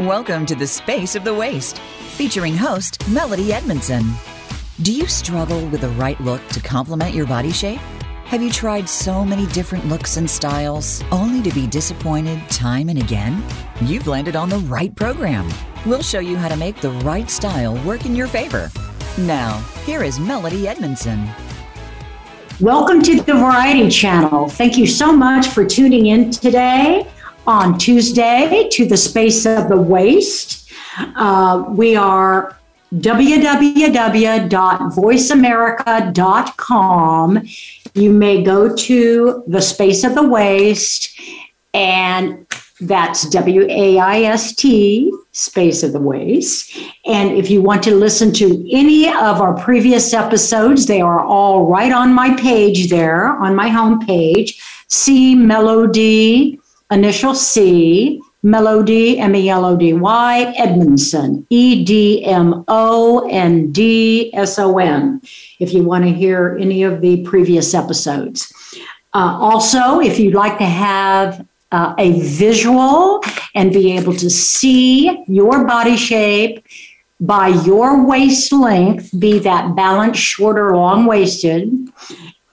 Welcome to the Space of the Waist, featuring host Melody Edmondson. Do you struggle with the right look to complement your body shape? Have you tried so many different looks and styles only to be disappointed time and again? You've landed on the right program. We'll show you how to make the right style work in your favor. Now, here is Melody Edmondson. Welcome to the Variety Channel. Thank you so much for tuning in today on Tuesday to the Space of the waist. Uh, we are www.voiceamerica.com. You may go to the Space of the waist, and that's W A I S T, Space of the waist. And if you want to listen to any of our previous episodes, they are all right on my page there, on my homepage. C Melody, initial C, Melody, M E L O D Y, Edmondson, E D M O N D S O N, if you want to hear any of the previous episodes. Uh, also, if you'd like to have uh, a visual and be able to see your body shape by your waist length, be that balanced, short, or long waisted,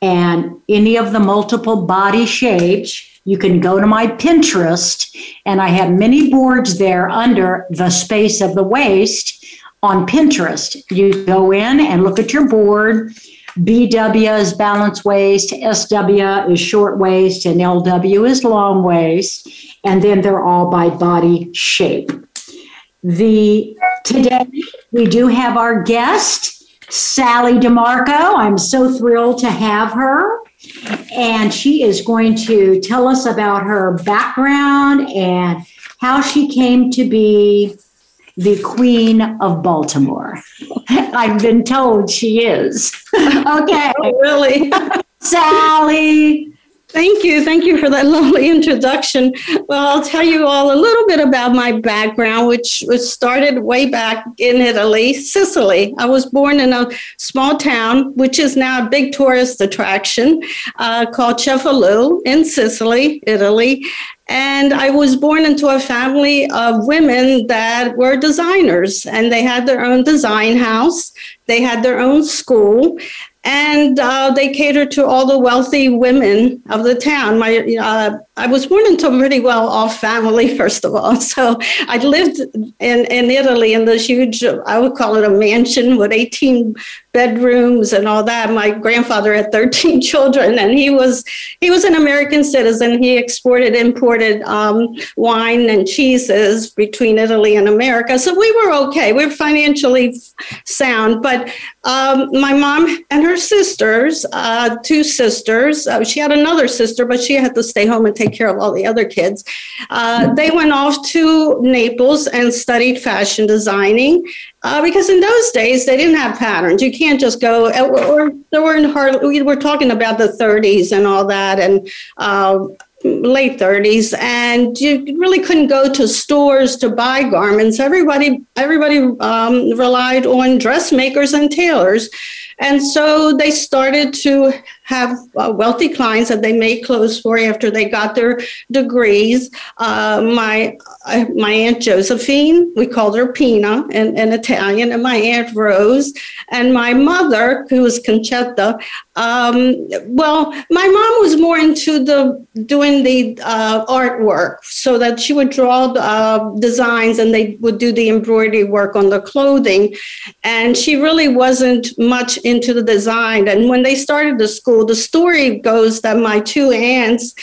and any of the multiple body shapes you can go to my Pinterest, and I have many boards there under the space of the waist on Pinterest. You go in and look at your board. BW is balance waist, SW is short waist, and LW is long waist. And then they're all by body shape. The today we do have our guest, Sally Di Marco. I'm so thrilled to have her and she is going to tell us about her background and how she came to be the Queen of Baltimore. I've been told she is. okay. Oh, really? Sally, Thank you. Thank you for that lovely introduction. Well, I'll tell you all a little bit about my background, which was started way back in Italy, Sicily. I was born in a small town, which is now a big tourist attraction uh, called Cefalù in Sicily, Italy. And I was born into a family of women that were designers, and they had their own design house. They had their own school, and uh, they cater to all the wealthy women of the town. My, uh, I was born into a pretty well-off family, first of all. So I lived in, in Italy in this huge, I would call it a mansion with 18 bedrooms and all that. My grandfather had 13 children, and he was he was an American citizen. He exported, imported um, wine and cheeses between Italy and America. So we were okay. We were financially sound. But um, my mom and her sisters, uh, two sisters, uh, she had another sister, but she had to stay home and take care of all the other kids. Uh, they went off to Naples and studied fashion designing. Uh, because in those days they didn't have patterns. You can't just go. Uh, or there weren't hardly. We were talking about the 30s and all that, and uh, late 30s, and you really couldn't go to stores to buy garments. Everybody, everybody um, relied on dressmakers and tailors, and so they started to have uh, wealthy clients that they made clothes for after they got their degrees. Uh, my uh, my aunt Josephine, we called her Pina in, in Italian, and my aunt Rose, and my mother, who was Concetta. Um, well, my mom was more into the doing the uh, artwork, so that she would draw uh, designs, and they would do the embroidery work on the clothing, and she really wasn't much into the design. And when they started the school the story goes that my two aunts,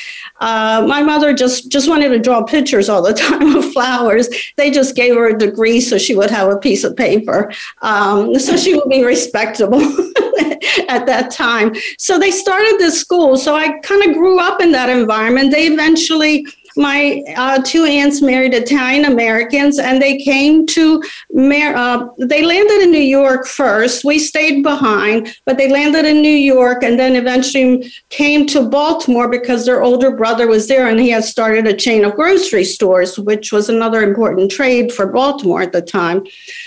uh, my mother just just wanted to draw pictures all the time of flowers. They just gave her a degree so she would have a piece of paper, um, so she would be respectable at that time. So they started this school. So I kind of grew up in that environment. They eventually my uh, two aunts married Italian Americans, and they came to, Mar- uh, they landed in New York first. We stayed behind, but they landed in New York and then eventually came to Baltimore because their older brother was there and he had started a chain of grocery stores, which was another important trade for Baltimore at the time.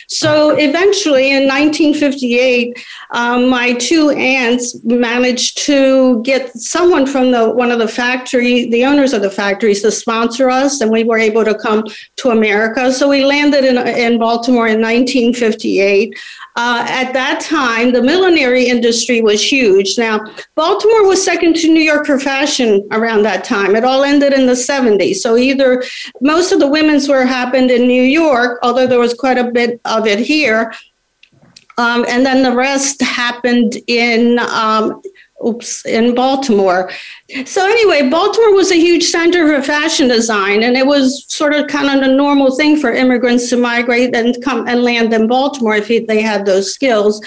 So eventually in 1958, um, my two aunts managed to get someone from the one of the factory, the owners of the factories, to sponsor us, and we were able to come to America. So we landed in, in Baltimore in 1958. Uh, at that time, the millinery industry was huge. Now, Baltimore was second to New York for fashion around that time. It all ended in the 70s. So either most of the women's wear happened in New York, although there was quite a bit of it here. Um, and then the rest happened in um, oops, in Baltimore. So anyway, Baltimore was a huge center for fashion design, and it was sort of kind of a normal thing for immigrants to migrate and come and land in Baltimore if they had those skills.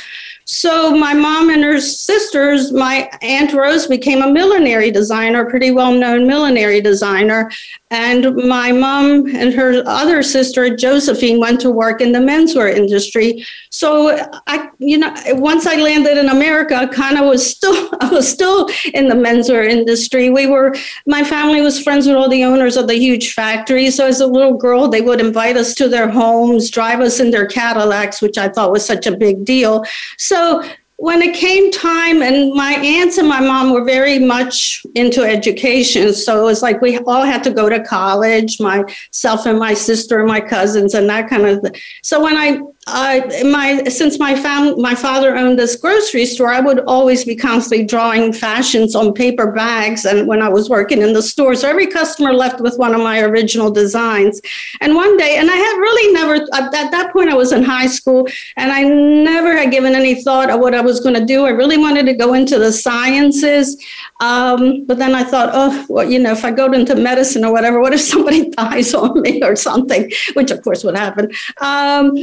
So my mom and her sisters, my aunt Rose became a millinery designer, pretty well-known millinery designer, and my mom and her other sister Josephine went to work in the menswear industry. So I, you know, once I landed in America, kind of was still I was still in the menswear industry. We were my family was friends with all the owners of the huge factories. So as a little girl, they would invite us to their homes, drive us in their Cadillacs, which I thought was such a big deal. So when it came time, and my aunts and my mom were very much into education. So it was like we all had to go to college, myself and my sister and my cousins, and that kind of thing. So when I I, my since my fam, my father owned this grocery store, I would always be constantly drawing fashions on paper bags. And when I was working in the store, so every customer left with one of my original designs. And one day, and I had really never at that point I was in high school, and I never had given any thought of what I was going to do. I really wanted to go into the sciences, um, but then I thought, oh, well, you know, if I go into medicine or whatever, what if somebody dies on me or something? Which of course would happen. Um,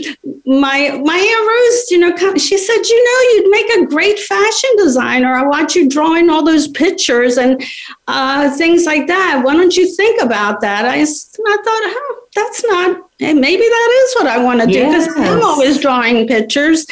my my aunt Rose, you know, she said, you know, you'd make a great fashion designer. I watch you drawing all those pictures and uh, things like that. Why don't you think about that? I, I thought, oh, that's not. Maybe that is what I want to do because. I'm always drawing pictures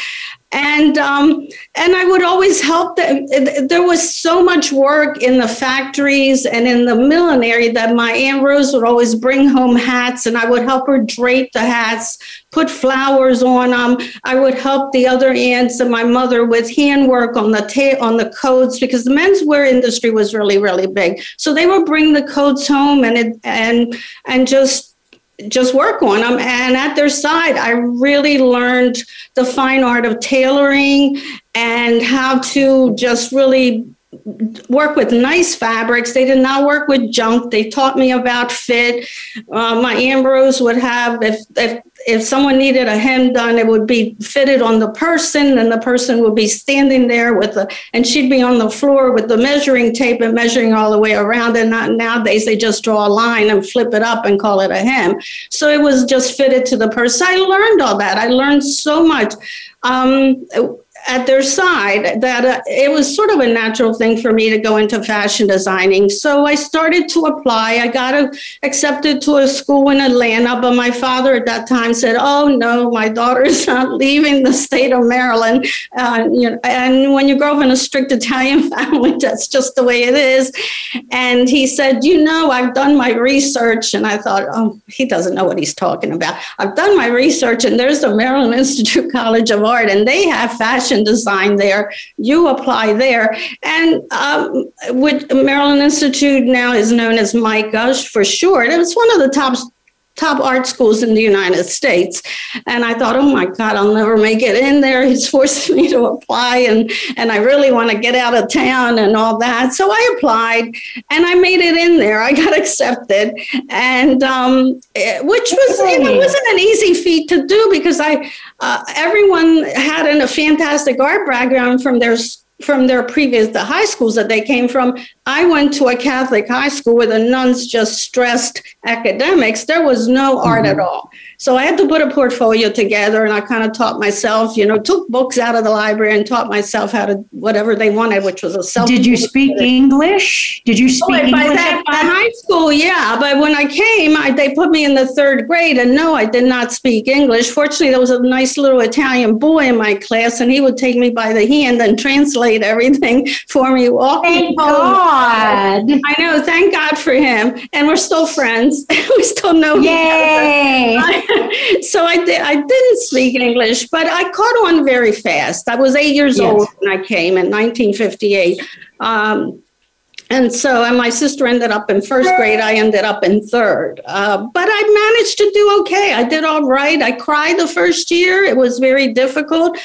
and um, and I would always help them. There was so much work in the factories and in the millinery that my aunt Rose would always bring home hats, and I would help her drape the hats, put flowers on them. I would help the other aunts and my mother with handwork on the ta- on the coats because the menswear industry was really really big. So they would bring the coats home and it, and and just just work on them. And at their side, I really learned the fine art of tailoring and how to just really work with nice fabrics. They did not work with junk. They taught me about fit. Uh, my aunt Rose would have, if, if, if someone needed a hem done, it would be fitted on the person and the person would be standing there with a, and she'd be on the floor with the measuring tape and measuring all the way around. And not nowadays, they just draw a line and flip it up and call it a hem. So it was just fitted to the person. I learned all that. I learned so much. Um, at their side that uh, it was sort of a natural thing for me to go into fashion designing. So I started to apply. I got a, accepted to a school in Atlanta, but my father at that time said, "Oh no, my daughter is not leaving the state of Maryland." Uh, you know, and when you grow up in a strict Italian family, that's just the way it is. And he said, "You know, I've done my research," and I thought, "Oh, he doesn't know what he's talking about." I've done my research, and there's the Maryland Institute College of Art, and they have fashion fashion design there. You apply there. And um, with Maryland Institute now is known as MICA for short. It was one of the top top art schools in the United States. And I thought, oh my God, I'll never make it in there. He's forcing me to apply, and, and I really want to get out of town and all that. So I applied and I made it in there. I got accepted, and um, eh, which was, you know, wasn't an easy feat to do because I, uh, everyone had an, a fantastic art background from their from their previous the high schools that they came from i went to a catholic high school where the nuns just stressed academics there was no art mm-hmm. at all so I had to put a portfolio together and I kind of taught myself, you know, took books out of the library and taught myself how to whatever they wanted, which was a self. Did you speak English? Did you oh, speak oh, English? By, that, by high school, yeah. But when I came, I, they put me in the third grade and no, I did not speak English. Fortunately, there was a nice little Italian boy in my class and he would take me by the hand and translate everything for me. Thank God. I know. Thank God for him. And we're still friends. we still know Yay. so I, did, I didn't speak English, but I caught on very fast. I was eight years yes. old when I came in 1958. Um, and so, and my sister ended up in first grade. I ended up in third. Uh, but I managed to do okay. I did all right. I cried the first year. It was very difficult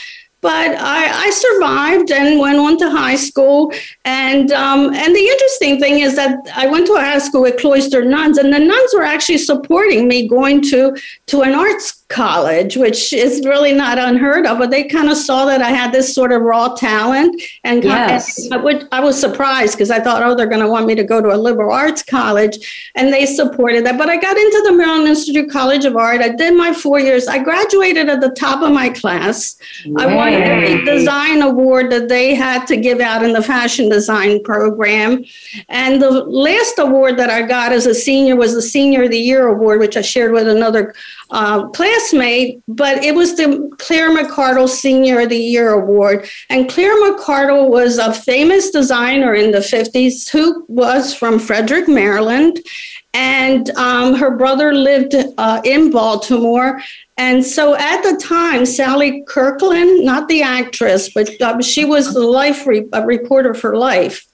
but I, I, survived and went on to high school. And um, and the interesting thing is that I went to a high school with cloistered nuns, and the nuns were actually supporting me going to to an arts college, which is really not unheard of. But they kind of saw that I had this sort of raw talent, and yes. I, would, I was surprised because I thought, oh, they're going to want me to go to a liberal arts college, and they supported that. But I got into the Maryland Institute College of Art. I did my four years. I graduated at the top of my class. Yay. I won a design award that they had to give out in the fashion design program, and the last award that I got as a senior was the Senior of the Year award, which I shared with another uh, classmate, but it was the Claire McCardell Senior of the Year Award. And Claire McCardell was a famous designer in the 50s who was from Frederick, Maryland. And um, her brother lived uh, in Baltimore. And so at the time, Sally Kirkland, not the actress, but uh, she was the life re- reporter for Life.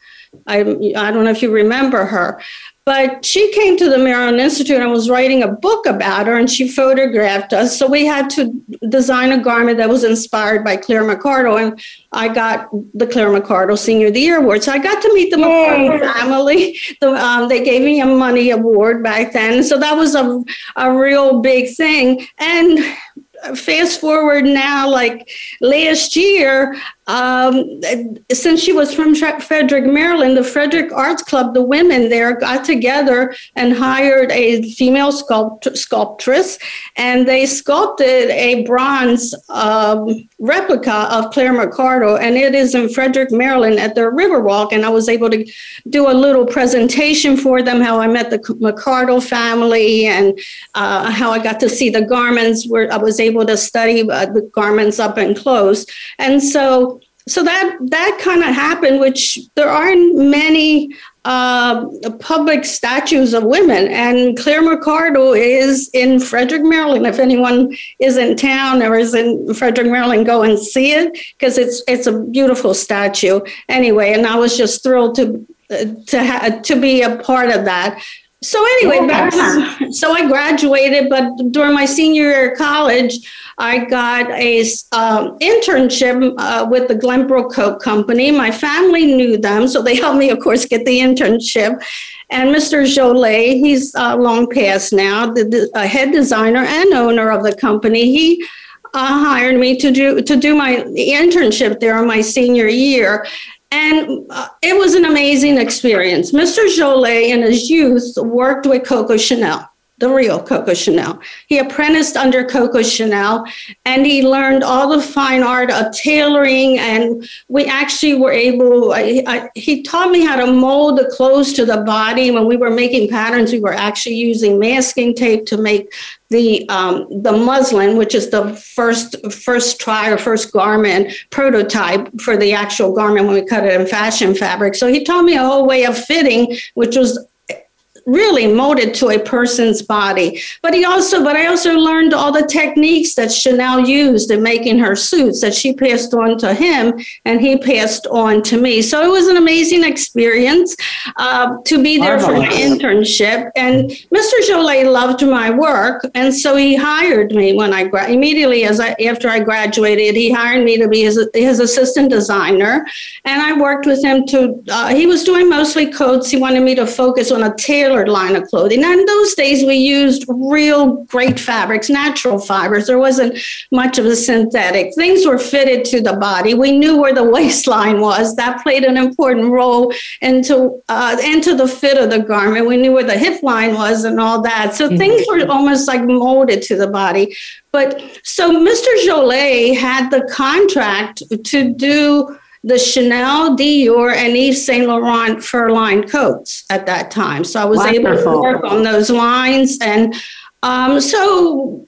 I, I don't know if you remember her. But she came to the Maryland Institute and was writing a book about her, and she photographed us. So we had to design a garment that was inspired by Claire McCardell, and I got the Claire McCardell Senior of the Year Award. So I got to meet the McCardell family. The, um, they gave me a money award back then, so that was a a real big thing. And fast forward now, like last year, um, since she was from Frederick, Maryland, the Frederick Arts Club, the women there got together and hired a female sculpt- sculptress, and they sculpted a bronze um, replica of Claire McCardell, and it is in Frederick, Maryland, at the Riverwalk. And I was able to do a little presentation for them, how I met the McCardell family, and uh, how I got to see the garments. Where I was able to study uh, the garments up and close, and so so that that kind of happened, which there aren't many uh, public statues of women, and Claire McCardell is in Frederick, Maryland. If anyone is in town or is in Frederick, Maryland, go and see it because it's it's a beautiful statue. Anyway, and I was just thrilled to to ha- to be a part of that. So anyway, back, so I graduated, but during my senior year of college, I got a um, internship uh, with the Glenbrook Coat Company. My family knew them, so they helped me, of course, get the internship. And Mr. Jolet, he's uh, long past now, the, the uh, head designer and owner of the company. He uh, hired me to do to do my internship there in my senior year. And uh, it was an amazing experience. Mr. Jolet, in his youth, worked with Coco Chanel the real Coco Chanel. He apprenticed under Coco Chanel and he learned all the fine art of tailoring. And we actually were able, I, I, he taught me how to mold the clothes to the body. When we were making patterns, we were actually using masking tape to make the um, the muslin, which is the first first try or first garment prototype for the actual garment when we cut it in fashion fabric. So he taught me a whole way of fitting, which was really molded to a person's body. But he also, but I also learned all the techniques that Chanel used in making her suits that she passed on to him and he passed on to me. So it was an amazing experience uh, to be there Marvelous. for my internship. And Mr. Jolet loved my work, and so he hired me when I gra- immediately as I after I graduated, he hired me to be his, his assistant designer, and I worked with him to. Uh, he was doing mostly coats. He wanted me to focus on a tailor tailored line of clothing. Now, in those days, we used real great fabrics, natural fibers. There wasn't much of a synthetic. Things were fitted to the body. We knew where the waistline was. That played an important role into uh, into the fit of the garment. We knew where the hip line was and all that. So mm-hmm. things were almost like molded to the body. But so Mr. Jolet had the contract to do the Chanel, Dior, and Yves Saint Laurent fur lined coats at that time. So I was Wonderful. able to work on those lines. And um, so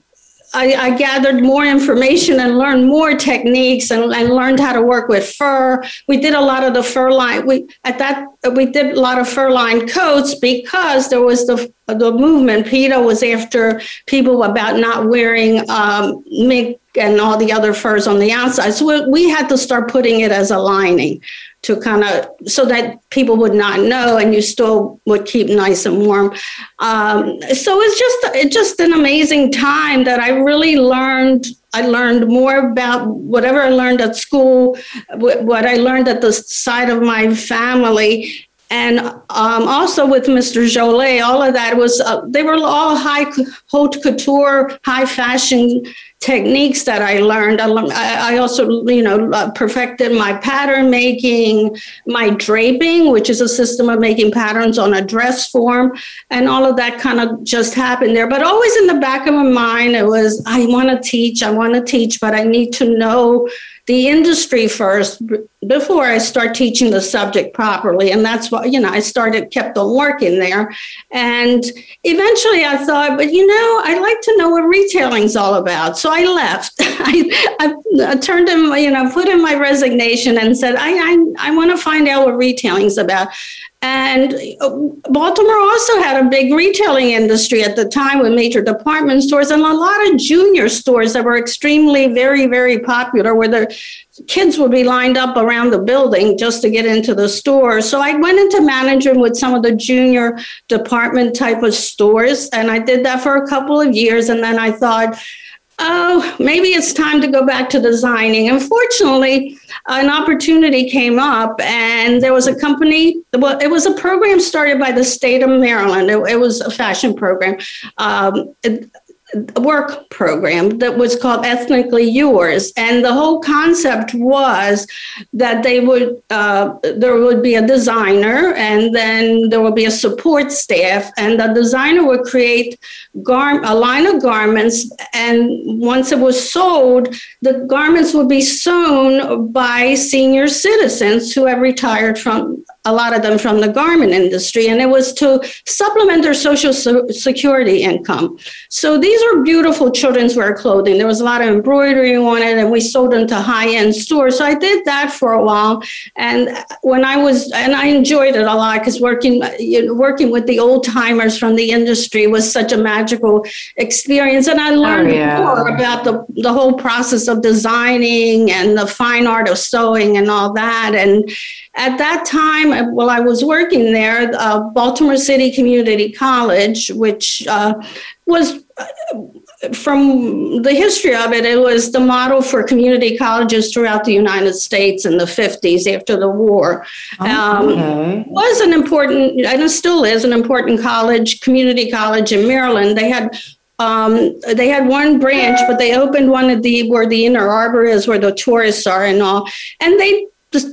I, I, gathered more information and learned more techniques and, and, learned how to work with fur. We did a lot of the fur line. We at that we did a lot of fur lined coats because there was the the movement. PETA was after people about not wearing um, mink and all the other furs on the outside. So we, we had to start putting it as a lining to kind of so that people would not know and you still would keep nice and warm. Um, so it's just it's just an amazing time that I really learned. I learned more about whatever I learned at school, what I learned at the side of my family, and um, also with Mr. Jolet, all of that was uh, they were all high haute couture, high fashion techniques that I learned. I, also, you know, uh, perfected my pattern making, my draping, which is a system of making patterns on a dress form, and all of that kind of just happened there. But always in the back of my mind, it was I want to teach, I want to teach, but I need to know the industry first before I start teaching the subject properly. And that's why, you know, I started, kept on working there. And eventually I thought, but you know, I'd like to know what retailing's all about. So I left. I, I, I, turned in, you know, put in my resignation and said, I, I, I want to find out what retailing's about. And uh, Baltimore also had a big retailing industry at the time with major department stores and a lot of junior stores that were extremely, very, very popular, where the kids would be lined up around the building just to get into the store. So I went into management with some of the junior department type of stores, and I did that for a couple of years. And then I thought, oh, maybe it's time to go back to designing. Unfortunately, an opportunity came up, and there was a company. Well, it was a program started by the state of Maryland. It, it was a fashion program. Um, it, work program that was called Ethnically Yours. And the whole concept was that they would, uh, there would be a designer and then there would be a support staff, and the designer would create gar- a line of garments. And once it was sold, the garments would be sewn by senior citizens who have retired from a lot of them from the garment industry, and it was to supplement their social security income. So these are beautiful children's wear clothing. There was a lot of embroidery on it, and we sold them to high end stores. So I did that for a while, and when I was, and I enjoyed it a lot because working you know, working with the old timers from the industry was such a magical experience, and I oh, learned oh, yeah. more about the the whole process of designing and the fine art of sewing and all that, and at that time, uh, while I was working there, uh, Baltimore City Community College, which uh, was uh, from the history of it, it was the model for community colleges throughout the United States in the 50s after the war. Um, okay. Um, was an important, and it still is an important college, community college in Maryland. They had um, they had one branch, but they opened one of the where the inner harbor is, where the tourists are and all. And they just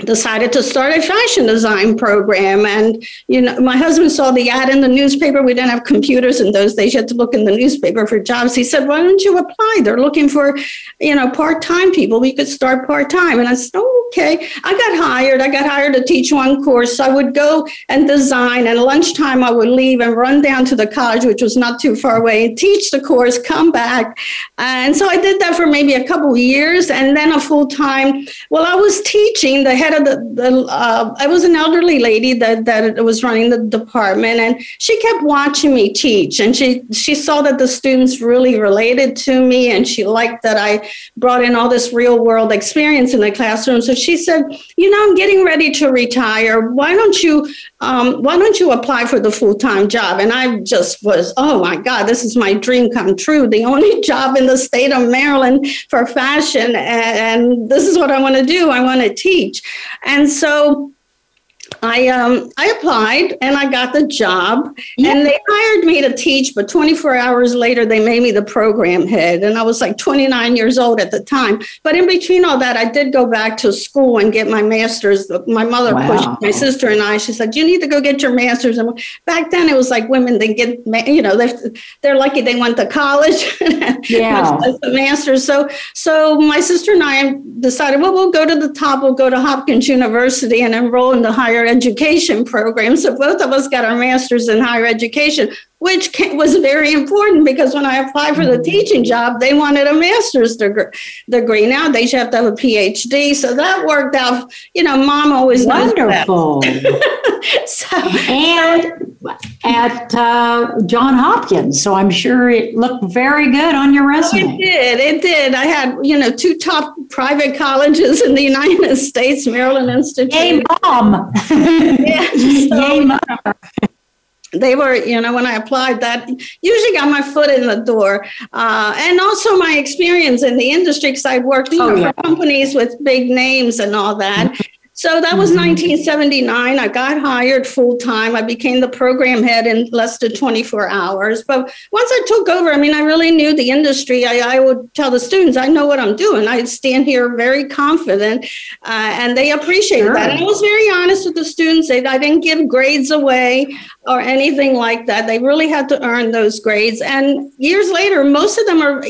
decided to start a fashion design program. And you know my husband saw the ad in the newspaper. We didn't have computers in those days. You had to look in the newspaper for jobs. He said why don't you apply? They're looking for you know part-time people. We could start part-time. And i said oh, okay. I got hired. I got hired to teach one course. So i would go and design. And lunchtime i would leave and run down to the college which was not too far away and teach the course come back. And so i did that for maybe a couple years. And then a full-time well i was teaching the the uh, I was an elderly lady that, that was running the department and she kept watching me teach and she, she saw that the students really related to me and she liked that I brought in all this real world experience in the classroom. So she said, you know, I'm getting ready to retire. Why don't you, um, why don't you apply for the full-time job? And I just was, oh my God, this is my dream come true. The only job in the state of Maryland for fashion. And, and this is what I want to do. I want to teach. And so I um I applied and I got the job. Yeah. and they hired me to teach but 24 hours later they made me the program head. And I was like 29 years old at the time. But in between all that I did go back to school and get my master's. My mother wow. pushed my sister and I she said you need to go get your master's. And back then it was like women they get you know they're, they're lucky they went to college. Yeah. The master's. So so my sister and I decided well we'll go to the top. We'll go to Hopkins University and enroll in the higher higher education program. So both of us got our master's in higher education, which was very important because when I applied for the mm-hmm. teaching job, they wanted a master's degree. Nowadays, you have to have a PhD. So that worked out. You know, mom always wonderful. so, and at uh, John Hopkins. So I'm sure it looked very good on your resume. it did. It did. I had, you know, two top private colleges in the United States, Maryland Institute. Yay, mom. yeah. So, Yay, mom they were, you know, when I applied that, usually got my foot in the door. Uh, and also my experience in the industry, because I worked you oh, know, yeah. for companies with big names and all that. So that was 1979. Mm-hmm. I got hired full time. I became the program head in less than 24 hours. But once I took over, I mean, I really knew the industry. I, I would tell the students, I know what I'm doing. I'd stand here very confident, uh, and they appreciated sure. that. And I was very honest with the students. I didn't give grades away or anything like that. They really had to earn those grades. And years later, most of them are,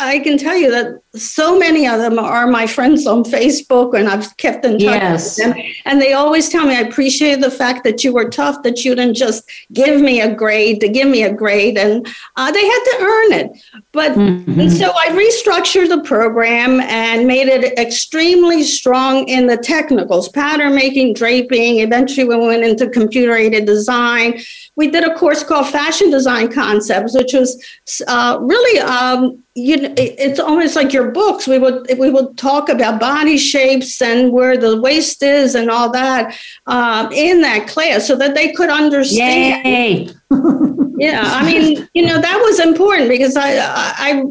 I can tell you that so many of them are my friends on Facebook and I've kept in touch yes. with them. And they always tell me, I appreciate the fact that you were tough, that you didn't just give me a grade to give me a grade. And uh, they had to earn it. But mm-hmm. so I restructured the program and made it extremely strong in the technicals, pattern making, draping. Eventually, we went into computer aided design. We did a course called Fashion Design Concepts, which was uh, really um, you know, it's almost like your books. We would we would talk about body shapes and where the waist is and all that uh, in that class, so that they could understand. Yay. yeah, I mean, you know, that was important because I, I,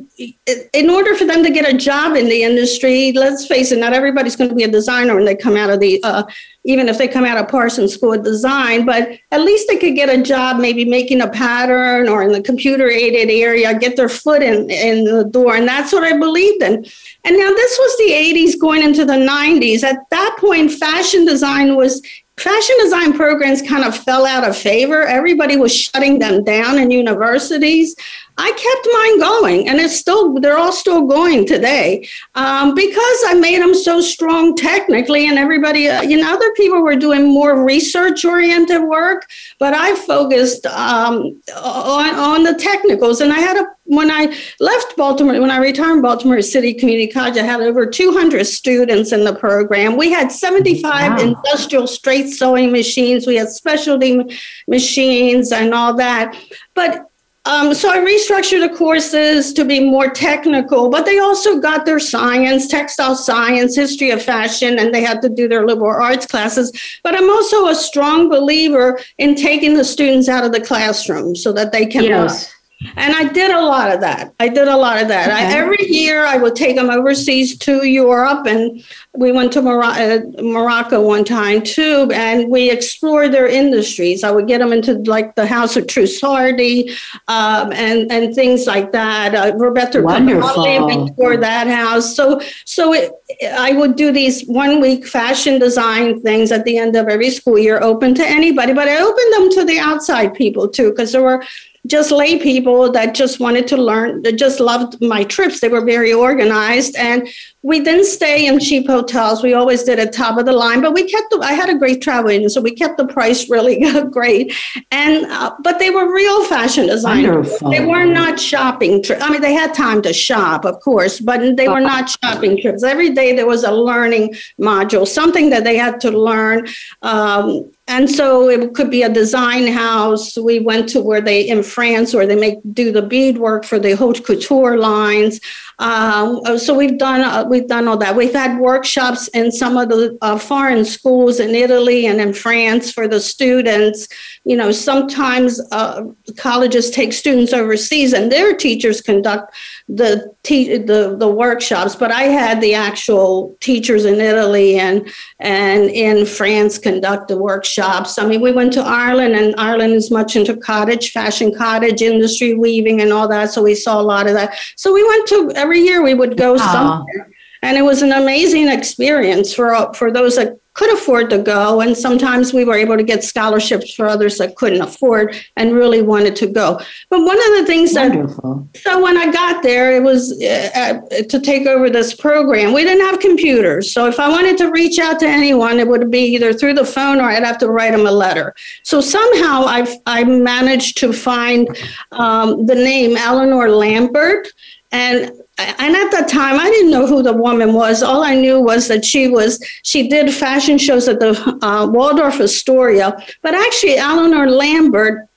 in order for them to get a job in the industry, let's face it, not everybody's going to be a designer when they come out of the uh, even if they come out of Parsons School of Design, but at least they could get a job maybe making a pattern or in the computer aided area, get their foot in, in the door. And that's what I believed in. And now this was the 80s going into the 90s. At that point, fashion design was fashion design programs kind of fell out of favor. Everybody was shutting them down in universities. I kept mine going, and it's still they're all still going today um, because I made them so strong technically, and everybody, uh, you know, other people were doing more research oriented work, but I focused um, on on the technicals, and I had a when I left Baltimore, when I retired from Baltimore City Community College, I had over 200 students in the program. We had 75 wow. industrial straight sewing machines. We had specialty machines and all that. But um, so I restructured the courses to be more technical, but they also got their science, textile science, history of fashion, and they had to do their liberal arts classes. But I'm also a strong believer in taking the students out of the classroom so that they can yes. And I did a lot of that. I did a lot of that. Okay. I, every year I would take them overseas to Europe, and we went to Mor- uh, Morocco one time too, and we explored their industries. I would get them into like the House of Trussardi um, and and things like that. Uh, Roberto Wonderful. for that house. So so it, I would do these one week fashion design things at the end of every school year, open to anybody, but I opened them to the outside people too, because there were just lay people that just wanted to learn, that just loved my trips. They were very organized. And we didn't stay in cheap hotels. We always did at top of the line, but we kept the, I had a great travel agent, so we kept the price really great. And, uh, but they were real fashion designers. Wonderful. They were not shopping trips. I mean, they had time to shop, of course, but they were not shopping trips. Every day there was a learning module, something that they had to learn. Um, and so it could be a design house. We went to where they in France where they make do the beadwork for the haute couture lines. Um, so we've done uh, we've done all that. We've had workshops in some of the uh, foreign schools in Italy and in France for the students. You know, sometimes uh, colleges take students overseas and their teachers conduct the, te- the the workshops. But I had the actual teachers in Italy and and in France conduct the workshops. I mean, we went to Ireland, and Ireland is much into cottage fashion, cottage industry, weaving, and all that. So we saw a lot of that. So we went to every year we would go somewhere. And it was an amazing experience for for those that could afford to go, and sometimes we were able to get scholarships for others that couldn't afford and really wanted to go. But one of the things Wonderful. that so when I got there, it was uh, uh, to take over this program. We didn't have computers, so if I wanted to reach out to anyone, it would be either through the phone or I'd have to write them a letter. So somehow I I managed to find um, the name Eleanor Lambert. And and at that time i didn't know who the woman was all i knew was that she was she did fashion shows at the uh, waldorf astoria but actually eleanor lambert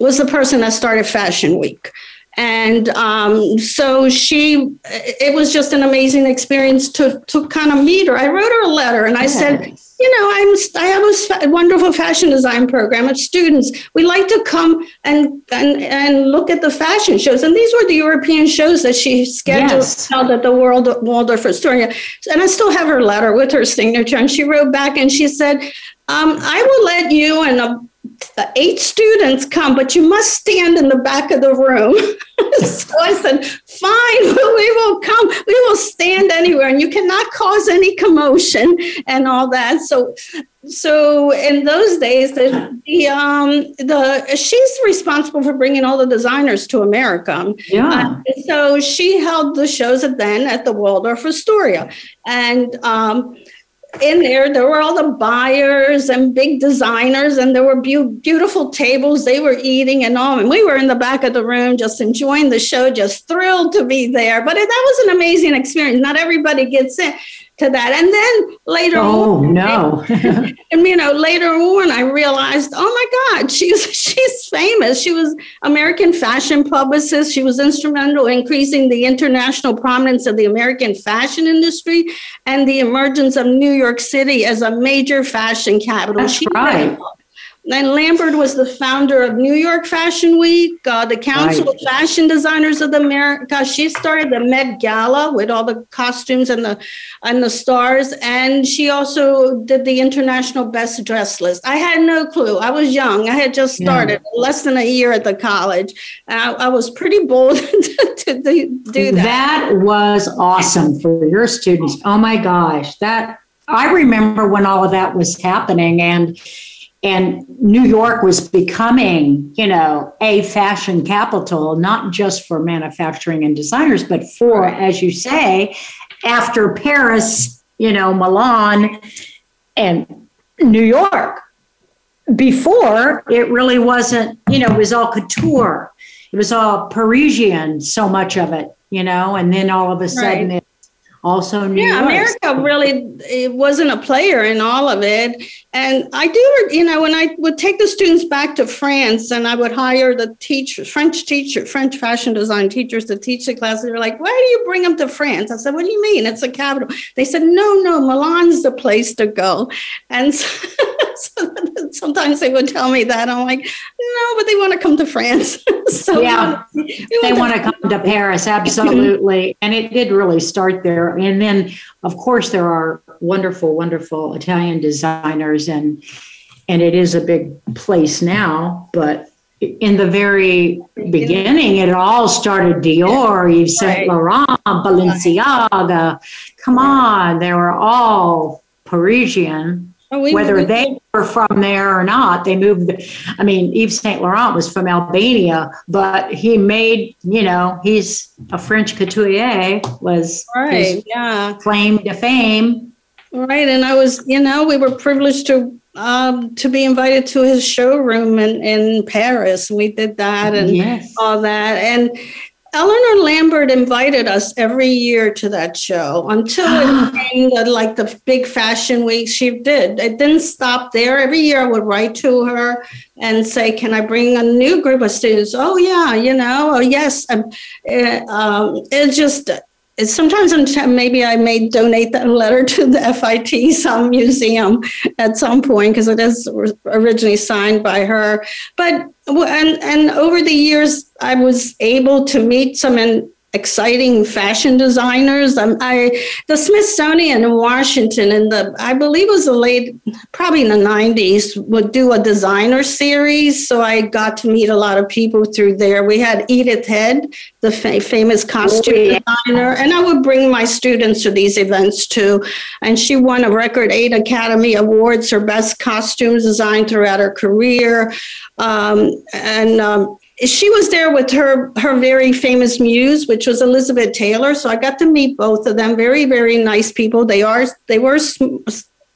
was the person that started Fashion Week. And um, so she, it was just an amazing experience to, to kind of meet her. I wrote her a letter and I yes. said, you know, I'm I have a wonderful fashion design program with students. We like to come and and and look at the fashion shows, and these were the European shows that she scheduled yes. held at the World Waldorf Astoria. And I still have her letter with her signature, and she wrote back and she said, um, "I will let you and a eight students come, but you must stand in the back of the room. so I said, fine, we will come. We will stand anywhere and you cannot cause any commotion and all that. So so in those days the, the um the she's responsible for bringing all the designers to america yeah uh, so she held the shows at then at the waldorf astoria and um in there, there were all the buyers and big designers, and there were be- beautiful tables they were eating and all. And we were in the back of the room just enjoying the show, just thrilled to be there. But it, that was an amazing experience. Not everybody gets in to that. And then later oh, on, no. and you know, later on I realized, oh my God, she's she's famous. She was American fashion publicist. She was instrumental in increasing the international prominence of the American fashion industry and the emergence of New York City as a major fashion capital. That's she right. And Lambert was the founder of New York Fashion Week, uh, the Council right. of Fashion Designers of America. She started the Met Gala with all the costumes and the and the stars, and she also did the International Best Dress list. I had no clue. I was young. I had just started yeah. less than a year at the college. I, I, was pretty bold to, to do that. That was awesome for your students. Oh my gosh, that I remember when all of that was happening and and New York was becoming, you know, a fashion capital, not just for manufacturing and designers, but for, as you say, after Paris, you know, Milan and New York. Before, it really wasn't, you know, it was all couture. It was all Parisian, so much of it, you know, and then all of a sudden right. it also New yeah, York. America really it wasn't a player in all of it. And I do, you know, when I would take the students back to France and I would hire the teachers, French teacher, French fashion design teachers to teach the class, they were like, why do you bring them to France? I said, what do you mean? It's a capital. They said, no, no, Milan's the place to go. And so, so sometimes they would tell me that. I'm like, no, but they want to come to France. so yeah, they want to come to Paris. Absolutely. and it did really start there. And then, of course, there are wonderful, wonderful Italian designers and and it is a big place now, but in the very beginning, it all started Dior, Yves Saint Laurent, Balenciaga. Come on, they were all Parisian Oh, whether they were from there or not. They moved. I mean, Yves Saint Laurent was from Albania, but he made, you know, he's a French couturier, was right, yeah, claim to fame. Right, and I was, you know, we were privileged to um, to be invited to his showroom in, in Paris. We did that and yes. all that. And Eleanor Lambert invited us every year to that show until it to like the big fashion week. She did. It didn't stop there. Every year I would write to her and say, "Can I bring a new group of students?" Oh yeah, you know. Oh yes. It, um, it just sometimes I'm maybe I may donate that letter to the FIT, some museum at some point, because it is originally signed by her. But and and over the years, I was able to meet some in, exciting fashion designers. Um, I the Smithsonian in Washington in the I believe it was the late probably in the 90s would do a designer series. So I got to meet a lot of people through there. We had Edith Head, the fa- famous costume oh, yeah. designer, and I would bring my students to these events too. And she won a record eight Academy Awards for best costumes design throughout her career. Um, and um, she was there with her her very famous muse which was elizabeth taylor so i got to meet both of them very very nice people they are they were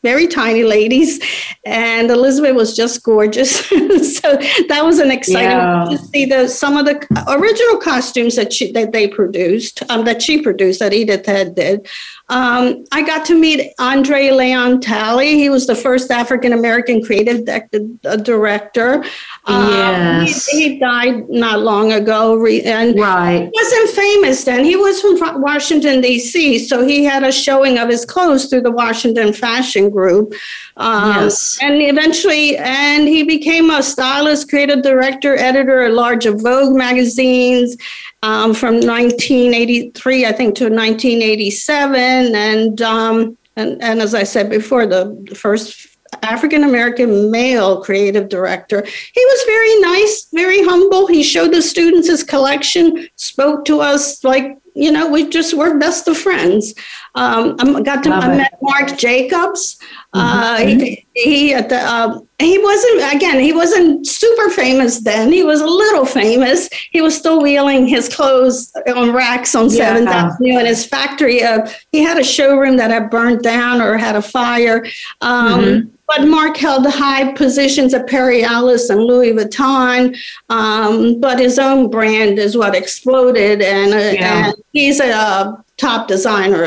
very tiny ladies, and Elizabeth was just gorgeous. so that was an exciting yeah. to see the some of the original costumes that she that they produced, um, that she produced, that Edith Head did. Um, I got to meet Andre Leon Talley. He was the first African American creative de- uh, director. Um, yes. He, he, died not long ago. And right. he wasn't famous then. He was from Washington, D.C., so he had a showing of his clothes through the Washington Fashion Group. Um, yes. And eventually, and he became a stylist, creative director, editor at large of Vogue magazines um, from 1983, I think, to 1987. And, um, and, and as I said before, the first African American male creative director. He was very nice, very humble. He showed the students his collection, spoke to us like, you know, we just were best of friends. Um, I got to I met Marc Jacobs. Uh, mm-hmm. he, he, at the uh, he wasn't again he wasn't super famous then. He was a little famous. He was still wheeling his clothes on racks on Seventh yeah. Avenue in his factory. Uh, he had a showroom that had burned down or had a fire. Um, mm-hmm. But Marc held high positions at Perry Ellis and Louis Vuitton. Um, but his own brand is what exploded, and, uh, yeah. and he's a top designer.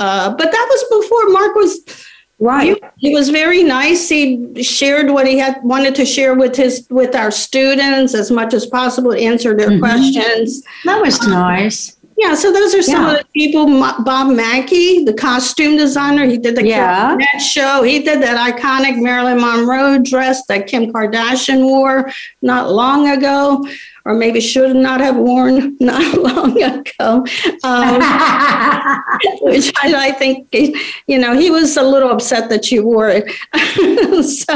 Uh, but that was before Marc was right. He, he, was very nice. He shared what he had wanted to share with his with our students as much as possible, answer their mm-hmm. questions. That was um, nice. Yeah, so those are some yeah. of the people. Bob Mackie, the costume designer, he did the yeah. show. He did that iconic Marilyn Monroe dress that Kim Kardashian wore not long ago or maybe should not have worn not long ago, um, which I, I, think, you know, he was a little upset that you wore it. so,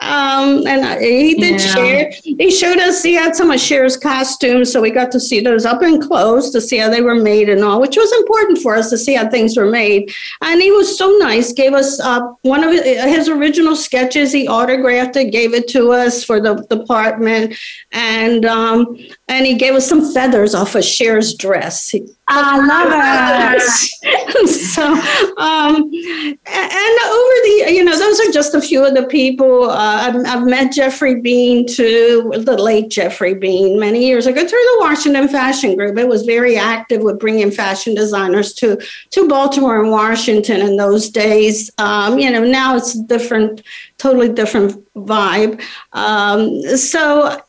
um, and he did yeah. share, he showed us, he had some of Cher's costumes, so we got to see those up and close to see how they were made and all, which was important for us to see how things were made. And he was so nice, gave us uh, one of his original sketches, he autographed it, gave it to us for the department. And, um, and he gave us some feathers off of Cher's dress. I love it. so, um, and over the, you know, those are just a few of the people. Uh, I've, I've, met Geoffrey Beene too, the late Geoffrey Beene, many years ago through the Washington Fashion Group. It was very active with bringing fashion designers to to Baltimore and Washington in those days. Um, you know, now it's a different, totally different vibe. Um, so,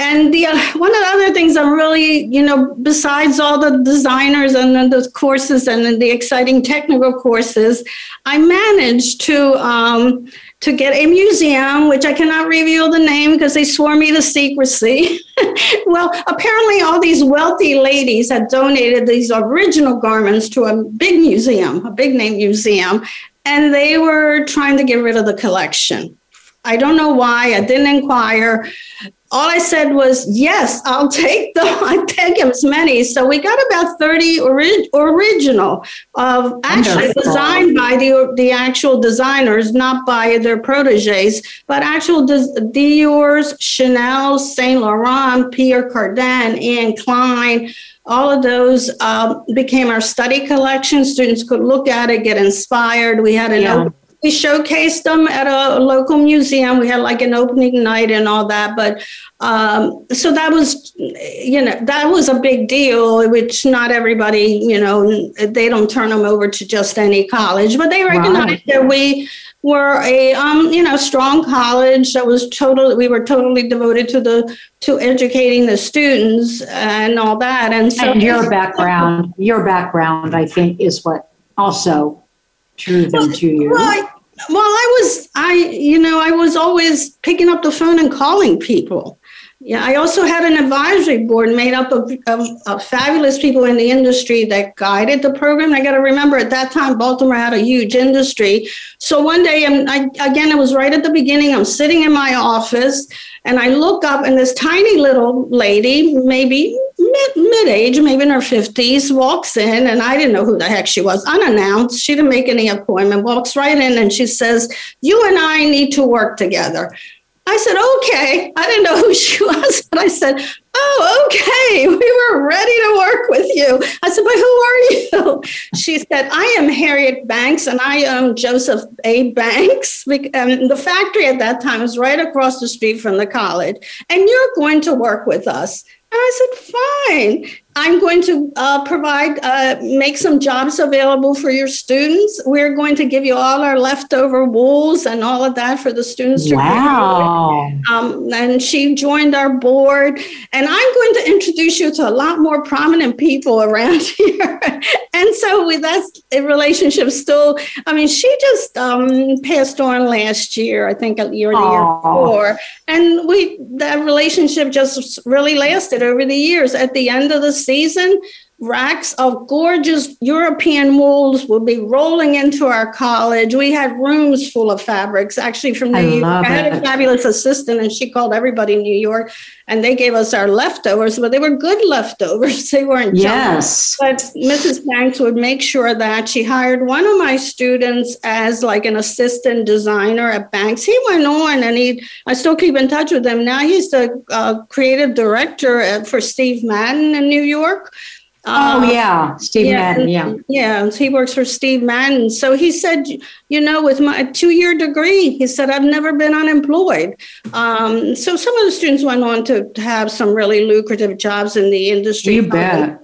and the one of the other things I'm really, you know, besides all the designers and then the courses and then the exciting technical courses, I managed to um, to get a museum, which I cannot reveal the name because they swore me to secrecy. well, apparently, all these wealthy ladies had donated these original garments to a big museum, a big name museum, and they were trying to get rid of the collection. I don't know why. I didn't inquire. All I said was, yes, I'll take them. I take as many. So we got about 30 ori- original of actually Wonderful. designed by the, the actual designers, not by their proteges, but actual des- Dior's, Chanel, Saint Laurent, Pierre Cardin, Anne Klein, all of those um, became our study collection. Students could look at it, get inspired. We had an yeah we showcased them at a local museum. We had like an opening night and all that. But um, so that was, you know, that was a big deal, which not everybody, you know, they don't turn them over to just any college, but they recognized that we were a, um, you know, strong college that was totally, we were totally devoted to the, to educating the students and all that. And so and your background, your background, I think, is what also drew them to you? Well, well, I was, I, you know, I was always picking up the phone and calling people. Yeah, I also had an advisory board made up of, of, of fabulous people in the industry that guided the program. I got to remember at that time, Baltimore had a huge industry. So one day, I'm, I, again, it was right at the beginning. I'm sitting in my office and I look up, and this tiny little lady, maybe mid age, maybe in her 50s, walks in, and I didn't know who the heck she was, unannounced. She didn't make any appointment, walks right in, and she says, You and I need to work together. I said, okay. I didn't know who she was, but I said, oh, okay. We were ready to work with you. I said, but who are you? She said, I am Harriet Banks and I am Joseph A. Banks. And the factory at that time was right across the street from the college. And you're going to work with us. I said, fine. I'm going to uh, provide, uh, make some jobs available for your students. We're going to give you all our leftover wools and all of that for the students to Wow. um, and she joined our board. And I'm going to introduce you to a lot more prominent people around here. and so with that relationship still, I mean, she just um, passed on last year, I think a year or the year before. And we that relationship just really lasted over the years. At the end of the season, racks of gorgeous European wools will be rolling into our college. We had rooms full of fabrics, actually from New I York. I had a fabulous assistant, and she called everybody in New York, and they gave us our leftovers, but they were good leftovers. They weren't junk. Yes. But Mrs. Banks would make sure that she hired one of my students as like an assistant designer at Banks. He went on and he, I still keep in touch with him. Now he's the uh, creative director at, for Steve Madden in New York. Oh, Uh, yeah. Steve Madden. Yeah. yeah, he works for Steve Madden. So he said, you know, with my two year degree, he said, I've never been unemployed. Um, so some of the students went on to have some really lucrative jobs in the industry. You bet.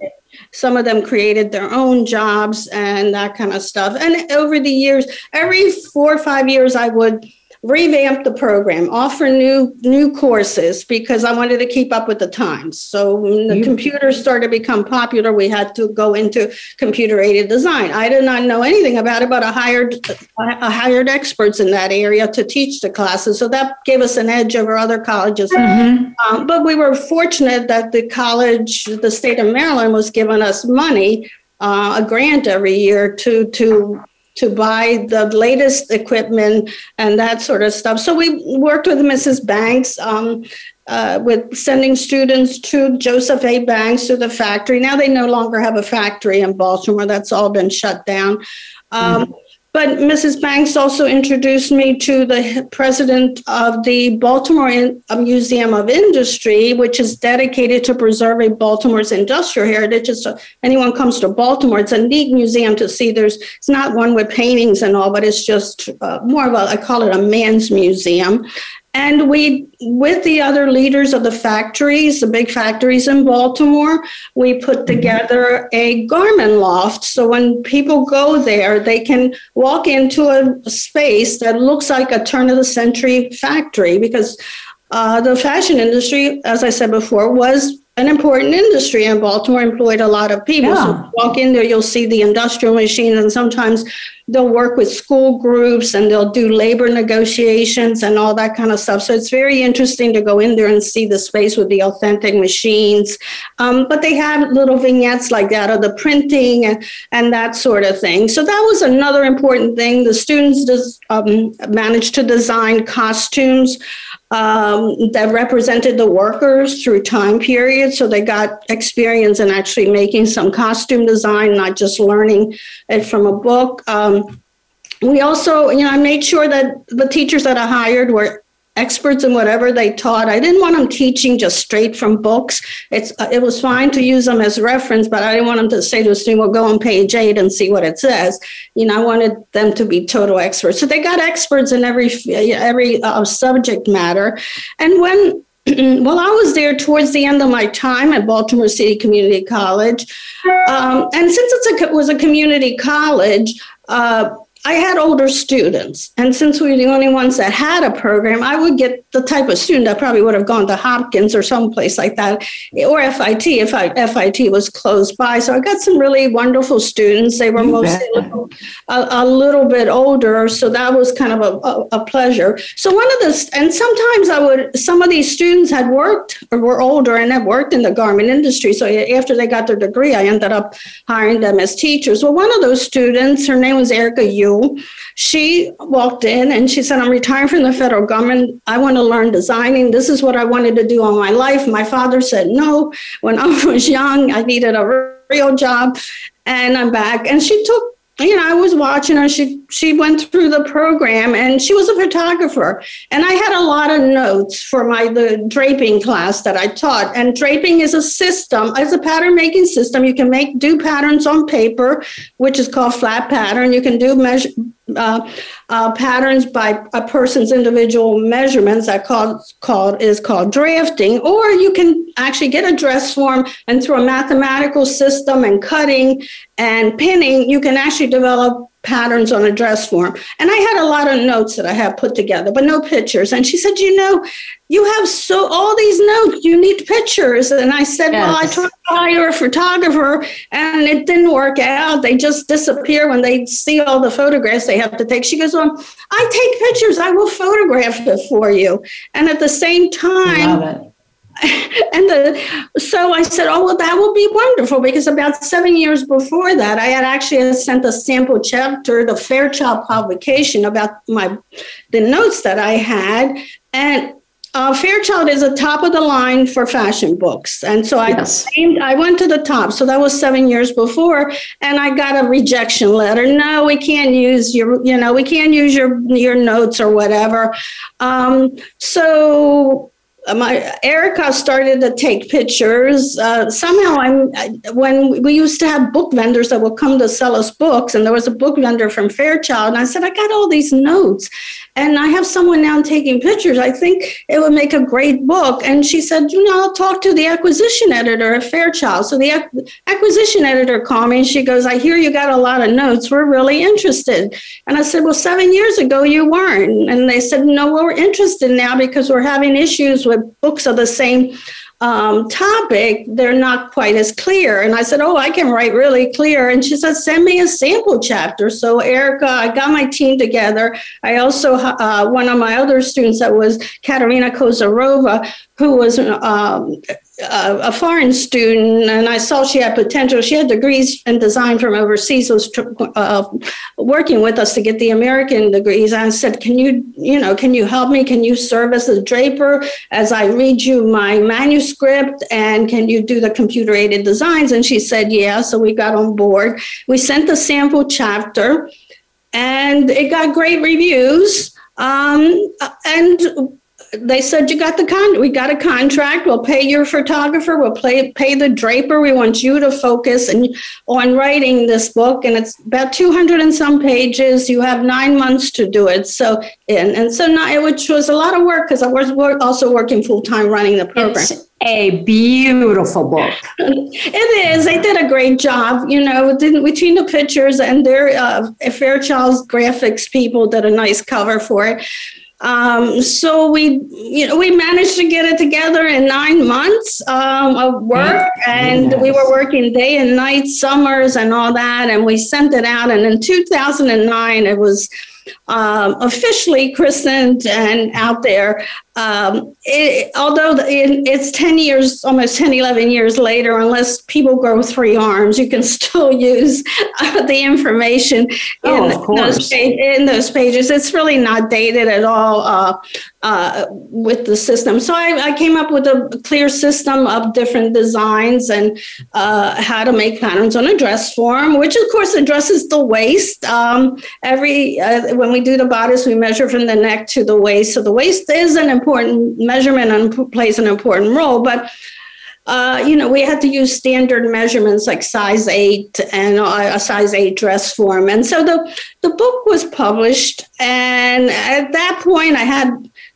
Some of them created their own jobs and that kind of stuff. And over the years, every four or five years, I would revamp the program, offer new new courses because I wanted to keep up with the times. So when the You- computers started to become popular, we had to go into computer aided design. I did not know anything about it, but I hired I hired experts in that area to teach the classes. So that gave us an edge over other colleges. Mhm. Um, but we were fortunate that the college, the state of Maryland, was giving us money, uh, a grant every year to to to buy the latest equipment and that sort of stuff. So we worked with Mrs. Banks. Um, uh, with sending students to Joseph A. Banks to the factory. Now they no longer have a factory in Baltimore. That's all been shut down. Um, But Mrs. Banks also introduced me to the president of the Baltimore uh, Museum of Industry, which is dedicated to preserving Baltimore's industrial heritage. So anyone comes to Baltimore, it's a neat museum to see. There's it's not one with paintings and all, but it's just uh, more of a I call it a man's museum. And we, with the other leaders of the factories, the big factories in Baltimore, we put together a garment loft. So when people go there, they can walk into a space that looks like a turn of the century factory because uh, the fashion industry, as I said before, was an important industry in Baltimore, employed a lot of people. Yeah. you walk in there, you'll see the industrial machines, and sometimes they'll work with school groups and they'll do labor negotiations and all that kind of stuff. So it's very interesting to go in there and see the space with the authentic machines. Um, but they have little vignettes like that of the printing and, and that sort of thing. So that was another important thing. The students just, um, managed to design costumes um, that represented the workers through time periods. So they got experience in actually making some costume design, not just learning it from a book. Um, we also, you know, I made sure that the teachers that I hired were experts in whatever they taught. I didn't want them teaching just straight from books. It's uh, it was fine to use them as reference, but I didn't want them to say to a student, "Well, go on page eight and see what it says." You know, I wanted them to be total experts. So they got experts in every every uh, subject matter, and when while I was there towards the end of my time at Baltimore City Community College, um, and since it's a, it was a community college, uh, I had older students. And since we were the only ones that had a program, I would get the type of student that probably would have gone to Hopkins or someplace like that, or FIT if I, FIT was close by. So I got some really wonderful students. They were You mostly a little, a, a little bit older. So that was kind of a, a, a pleasure. So one of the, and sometimes I would, some of these students had worked or were older and had worked in the garment industry. So after they got their degree, I ended up hiring them as teachers. Well, one of those students, her name was Erica Yu. She walked in and she said, I'm retiring from the federal government. I want to learn designing. This is what I wanted to do all my life. My father said no. When I was young, I needed a real job. And I'm back. And she took you know, I was watching her. She she went through the program, and she was a photographer. And I had a lot of notes for my the draping class that I taught. And draping is a system, it's a pattern making system. You can make do patterns on paper, which is called flat pattern. You can do measure uh, uh, patterns by a person's individual measurements that called, called is called drafting, or you can actually get a dress form and through a mathematical system and cutting and pinning, you can actually develop patterns on a dress form. And I had a lot of notes that I had put together, but no pictures. And she said, you know, you have so all these notes, you need pictures. And I said, yes. well, I tried to hire a photographer and it didn't work out. They just disappear when they see all the photographs they have to take. She goes, well, I take pictures. I will photograph it for you. And at the same time, and the, so I said, "Oh well, that will be wonderful." Because about seven years before that, I had actually sent a sample chapter, the Fairchild publication, about my the notes that I had, and uh, Fairchild is a top of the line for fashion books, and so I yes. I went to the top. So that was seven years before, and I got a rejection letter. No, we can't use your, you know, we can't use your your notes or whatever. Um, so my Erica started to take pictures. Uh, somehow, I'm when we used to have book vendors that would come to sell us books, and there was a book vendor from Fairchild, and I said, I got all these notes, and I have someone now taking pictures. I think it would make a great book. And she said, you know, I'll talk to the acquisition editor at Fairchild. So the acquisition editor called me, and she goes, I hear you got a lot of notes. We're really interested. And I said, well, seven years ago you weren't. And they said, no, well, we're interested now because we're having issues with with books of the same um, topic, they're not quite as clear. And I said, Oh, I can write really clear. And she said, Send me a sample chapter. So, Erica, I got my team together. I also, uh, one of my other students that was Katerina Kozarova, who was um, a, foreign student, and I saw she had potential. She had degrees in design from overseas. Was uh, working with us to get the American degrees. I said, "Can you, you know, can you help me? Can you serve as a draper as I read you my manuscript? And can you do the computer aided designs?" And she said, "Yeah." So we got on board. We sent the sample chapter, and it got great reviews. Um, and they said you got the con we got a contract. We'll pay your photographer. We'll pay pay the draper. We want you to focus and on writing this book. And it's about 200 and some pages. You have nine months to do it. So and, and so not, which was a lot of work because i was work, also working full-time running the program. It's a beautiful book. It is. They did a great job you know between the pictures and their uh, fairchild's graphics people did a nice cover for it um, so we, you know, we managed to get it together in nine months um, of work, and yes. we were working day and night, summers, and all that. And we sent it out. And in 2009, it was um, officially christened and out there. Um, it, although it, it's 10 years, almost 10, 11 years later, unless people grow three arms, you can still use uh, the information oh, in, those in, those pages. It's really not dated at all uh, uh, with the system. So I, I, came up with a clear system of different designs and uh, how to make patterns on a dress form, which of course addresses the waist. Um, every uh, when we do the bodice, we measure from the neck to the waist. So the waist is an important measurement and plays an important role. But uh, you know, we had to use standard measurements like size eight and a size eight dress form. And so the, the book was published. And at that point, I had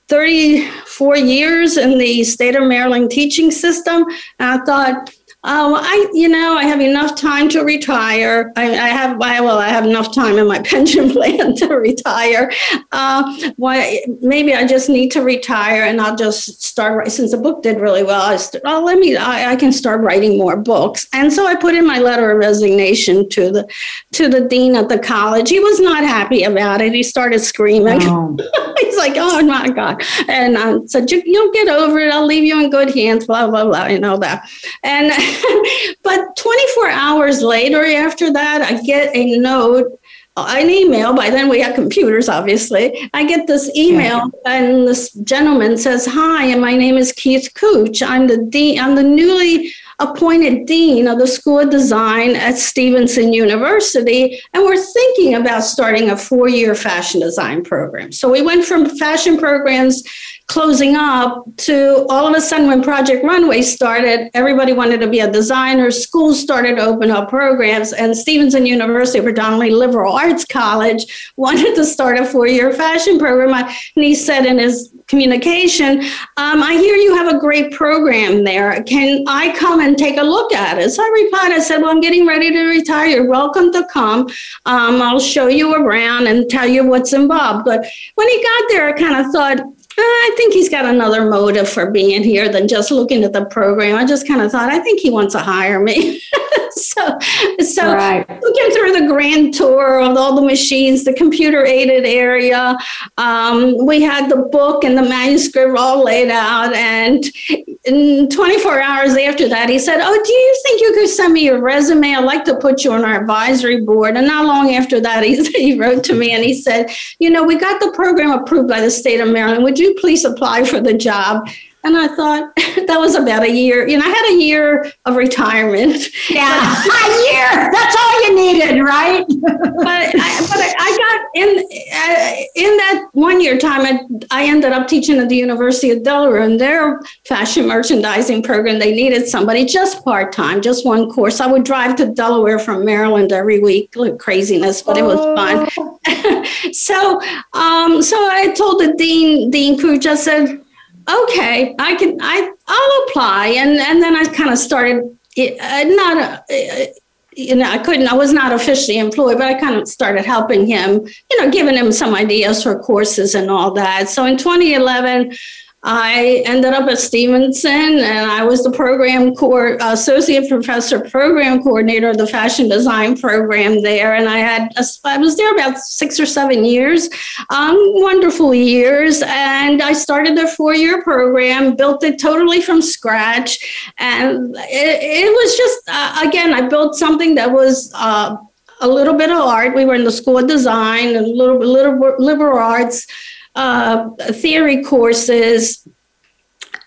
34 years in the state of Maryland teaching system. And I thought, Oh, I, you know, I have enough time to retire. I, I have, I, well, I have enough time in my pension plan to retire. Uh, why, maybe I just need to retire and I'll just start, since the book did really well, I st- oh, let me, I, I can start writing more books. And so I put in my letter of resignation to the, to the dean at the college. He was not happy about it. He started screaming. Oh. He's like, oh my God. And I said, you, you'll get over it. I'll leave you in good hands, blah, blah, blah, you know that. And but 24 hours later, after that, I get a note an email. By then, we had computers, obviously. I get this email, yeah. and this gentleman says, "Hi, and my name is Keith Cooch. I'm the dean. I'm the newly appointed dean of the School of Design at Stevenson University, and we're thinking about starting a four year fashion design program. So we went from fashion programs closing up to all of a sudden when Project Runway started, everybody wanted to be a designer. Schools started to open up programs, and Stevenson University, predominantly liberal arts college, wanted to start a four year fashion program. And he said in his communication, um, I hear you have a great program there. Can I come and take a look at it? So I replied, I said, Well, I'm getting ready to retire. You're welcome to come. Um, I'll show you around and tell you what's involved. But when he got there, I kind of thought, Uh, I think he's got another motive for being here than just looking at the program. I just kind of thought, I think he wants to hire me. so, so right. looking through the grand tour of all the machines, the computer aided area, um, we had the book and the manuscript all laid out. And in 24 hours after that, he said, Oh, do you think you could send me your resume? I'd like to put you on our advisory board. And not long after that, he, he wrote to me and he said, You know, we got the program approved by the state of Maryland. Would you please apply for the job? And I thought that was about a year. You know, I had a year of retirement. Yeah, a year. That's all you needed, right? but I, but I, I got in uh, in that one year time. I, I ended up teaching at the University of Delaware, in their fashion merchandising program. They needed somebody just part time, just one course. I would drive to Delaware from Maryland every week. Like Craziness, but it was fun. Oh. so, um, so I told the dean, Dean Crew, just said okay, I can, I, I'll apply. And, and then I kind of started, uh, not, uh, you know, I couldn't, I was not officially employed, but I kind of started helping him, you know, giving him some ideas for courses and all that. So in 2011, I ended up at Stevenson and I was the program associate professor program coordinator of the fashion design program there. And I had, a, I was there about six or seven years, um, wonderful years. And I started their four year program, built it totally from scratch. And it, it was just, uh, again, I built something that was, uh, a little bit of art. We were in the School of Design and a little, little liberal arts uh, theory courses,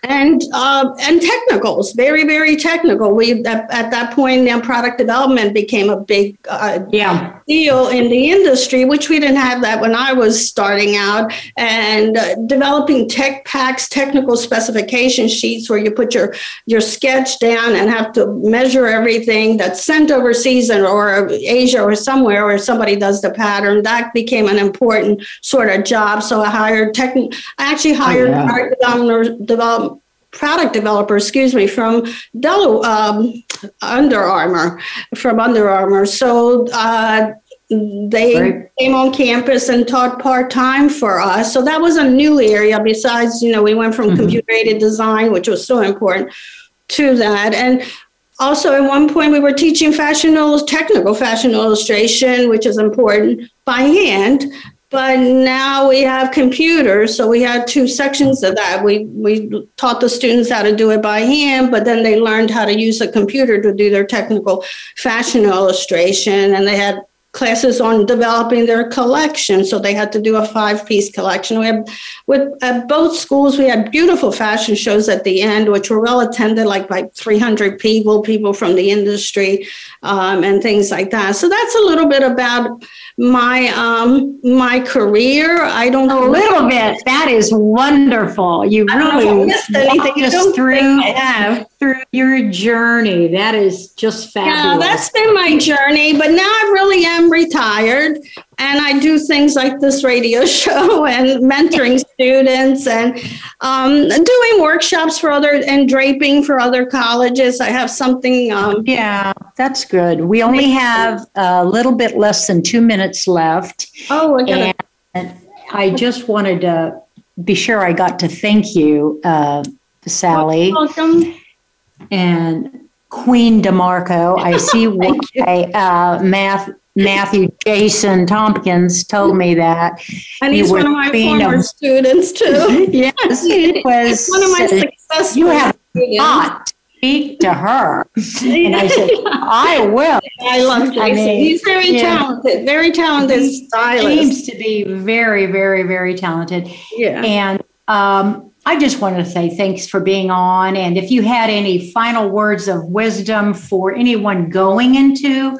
and uh, and technicals, very very technical. We at, at that point, now product development became a big uh, yeah deal in the industry, which we didn't have that when I was starting out. And uh, developing tech packs, technical specification sheets, where you put your your sketch down and have to measure everything that's sent overseas and or Asia or somewhere where somebody does the pattern. That became an important sort of job. So I hired tech. I actually hired oh, yeah. development product developer, excuse me, from um, Under Armour, from Under Armour. So uh, they right. came on campus and taught part time for us. So that was a new area. Besides, you know, we went from mm-hmm. computer aided design, which was so important, to that. And also, at one point, we were teaching fashion, technical fashion illustration, which is important by hand. But now we have computers, so we had two sections of that. We we taught the students how to do it by hand, but then they learned how to use a computer to do their technical fashion illustration, and they had classes on developing their collection. So they had to do a five piece collection. We had, with at both schools, we had beautiful fashion shows at the end, which were well attended, like by 300 people, people from the industry, um, and things like that. So that's a little bit about my um, my career. I don't know. a little bit. That is wonderful. You I don't really missed anything. Just through have through your journey. That is just fabulous. Yeah, that's been my journey. But now I really am retired and I do things like this radio show and mentoring students and um, doing workshops for other and draping for other colleges. I have something. Um, yeah, that's good. We only have a little bit less than two minutes left. Oh, I and I just wanted to be sure I got to thank you, uh, Sally. Welcome and Queen Di Marco. I see why uh, math. Matthew Jason Tompkins told me that. And he's one of my former of, students too. yes, it was one of my successful. You have not speak to her. And I said, I will. I love Jason. I mean, He's very yeah. talented, very talented he stylist. Seems to be very, very, very talented. Yeah. And um, I just want to say thanks for being on. And if you had any final words of wisdom for anyone going into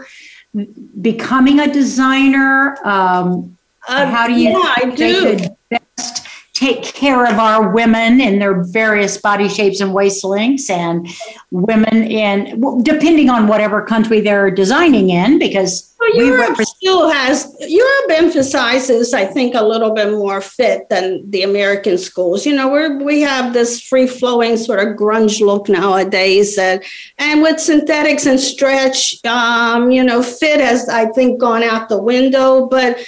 becoming a designer, um, uh, how do you yeah, I do. best take care of our women in their various body shapes and waist lengths and women in depending on whatever country they're designing in because well, Europe we still has Europe emphasizes I think a little bit more fit than the American schools. You know we we have this free flowing sort of grunge look nowadays and and with synthetics and stretch um, you know fit has I think gone out the window but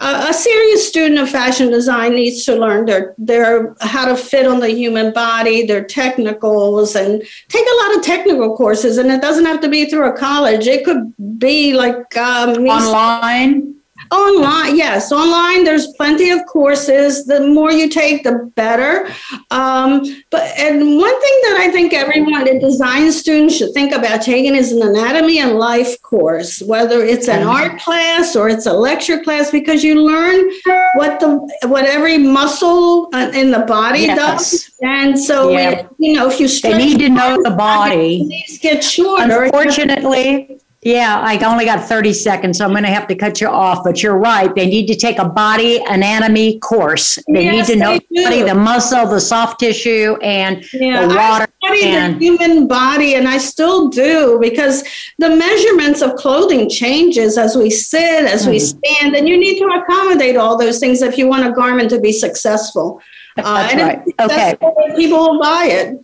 a serious student of fashion design needs to learn their, their how to fit on the human body, their technicals, and take a lot of technical courses. And it doesn't have to be through a college; it could be like um, online. Online, yes, online. There's plenty of courses. The more you take, the better. Um, but and one thing that I think everyone, a design student, should think about taking is an anatomy and life course, whether it's an art class or it's a lecture class, because you learn what the what every muscle uh, in the body yes. does. And so, yeah. you know, if you they need to know the body. These get shorter. Unfortunately yeah, I only got 30 seconds, so I'm going to have to cut you off. But you're right. They need to take a body anatomy course. They yes, need to know the body, the muscle, the soft tissue, and yeah, the water. I studied and, the human body, and I still do because the measurements of clothing changes as we sit, as mm-hmm. we stand, and you need to accommodate all those things if you want a garment to be successful. That's uh, right. Okay. People will buy it.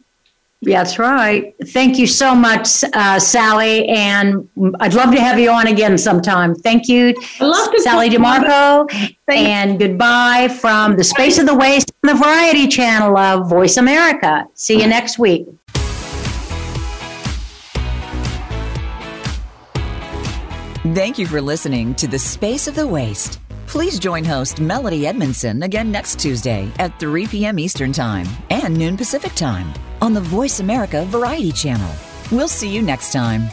That's right. Thank you so much, uh, Sally. And I'd love to have you on again sometime. Thank you, Sally Di Marco. And goodbye from the Space of the Waist on the Variety Channel of Voice America. See you next week. Thank you for listening to The Space of the Waist. Please join host Melody Edmondson again next Tuesday at 3 p.m. Eastern Time and noon Pacific Time on the Voice America Variety Channel. We'll see you next time.